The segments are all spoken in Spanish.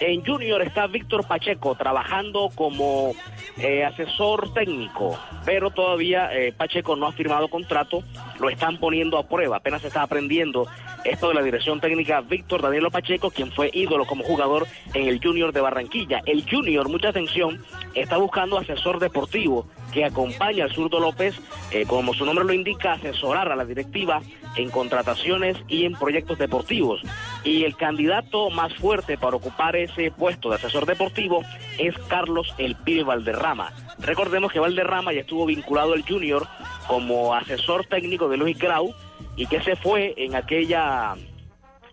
En Junior está Víctor Pacheco trabajando como eh, asesor técnico, pero todavía eh, Pacheco no ha firmado contrato, lo están poniendo a prueba, apenas está aprendiendo esto de la dirección técnica Víctor Danielo Pacheco, quien fue ídolo como jugador en el Junior de Barranquilla. El Junior, mucha atención, está buscando asesor deportivo que acompaña al zurdo López, eh, como su nombre lo indica, asesorar a la directiva en contrataciones y en proyectos deportivos. Y el candidato más fuerte para ocupar ese puesto de asesor deportivo es Carlos El Pibe Valderrama. Recordemos que Valderrama ya estuvo vinculado al Junior como asesor técnico de Luis Grau y que se fue en aquella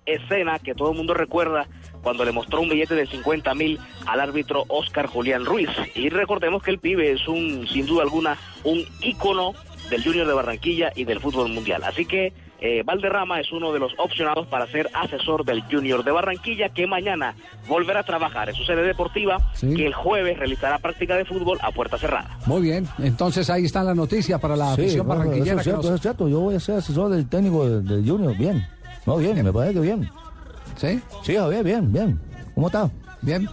escena que todo el mundo recuerda cuando le mostró un billete de 50 mil al árbitro Oscar Julián Ruiz. Y recordemos que el pibe es un, sin duda alguna, un ícono del Junior de Barranquilla y del fútbol mundial. Así que eh, Valderrama es uno de los opcionados para ser asesor del Junior de Barranquilla, que mañana volverá a trabajar en su sede deportiva, Sí. que el jueves realizará práctica de fútbol a puerta cerrada. Muy bien, entonces ahí está la noticia para la Sí, afición no, no, eso barranquillera. es que cierto, nos- eso es cierto. Yo voy a ser asesor del técnico del, del Junior. Bien. No, bien, me parece que bien. ¿Sí? Sí, Javier, bien, bien. ¿Cómo está? Bien.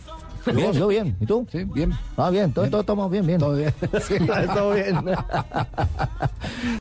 Bien, yo bien. ¿Y tú? Sí, bien. Ah, bien, todo, todo estamos bien, bien. Todo bien. Sí. todo bien.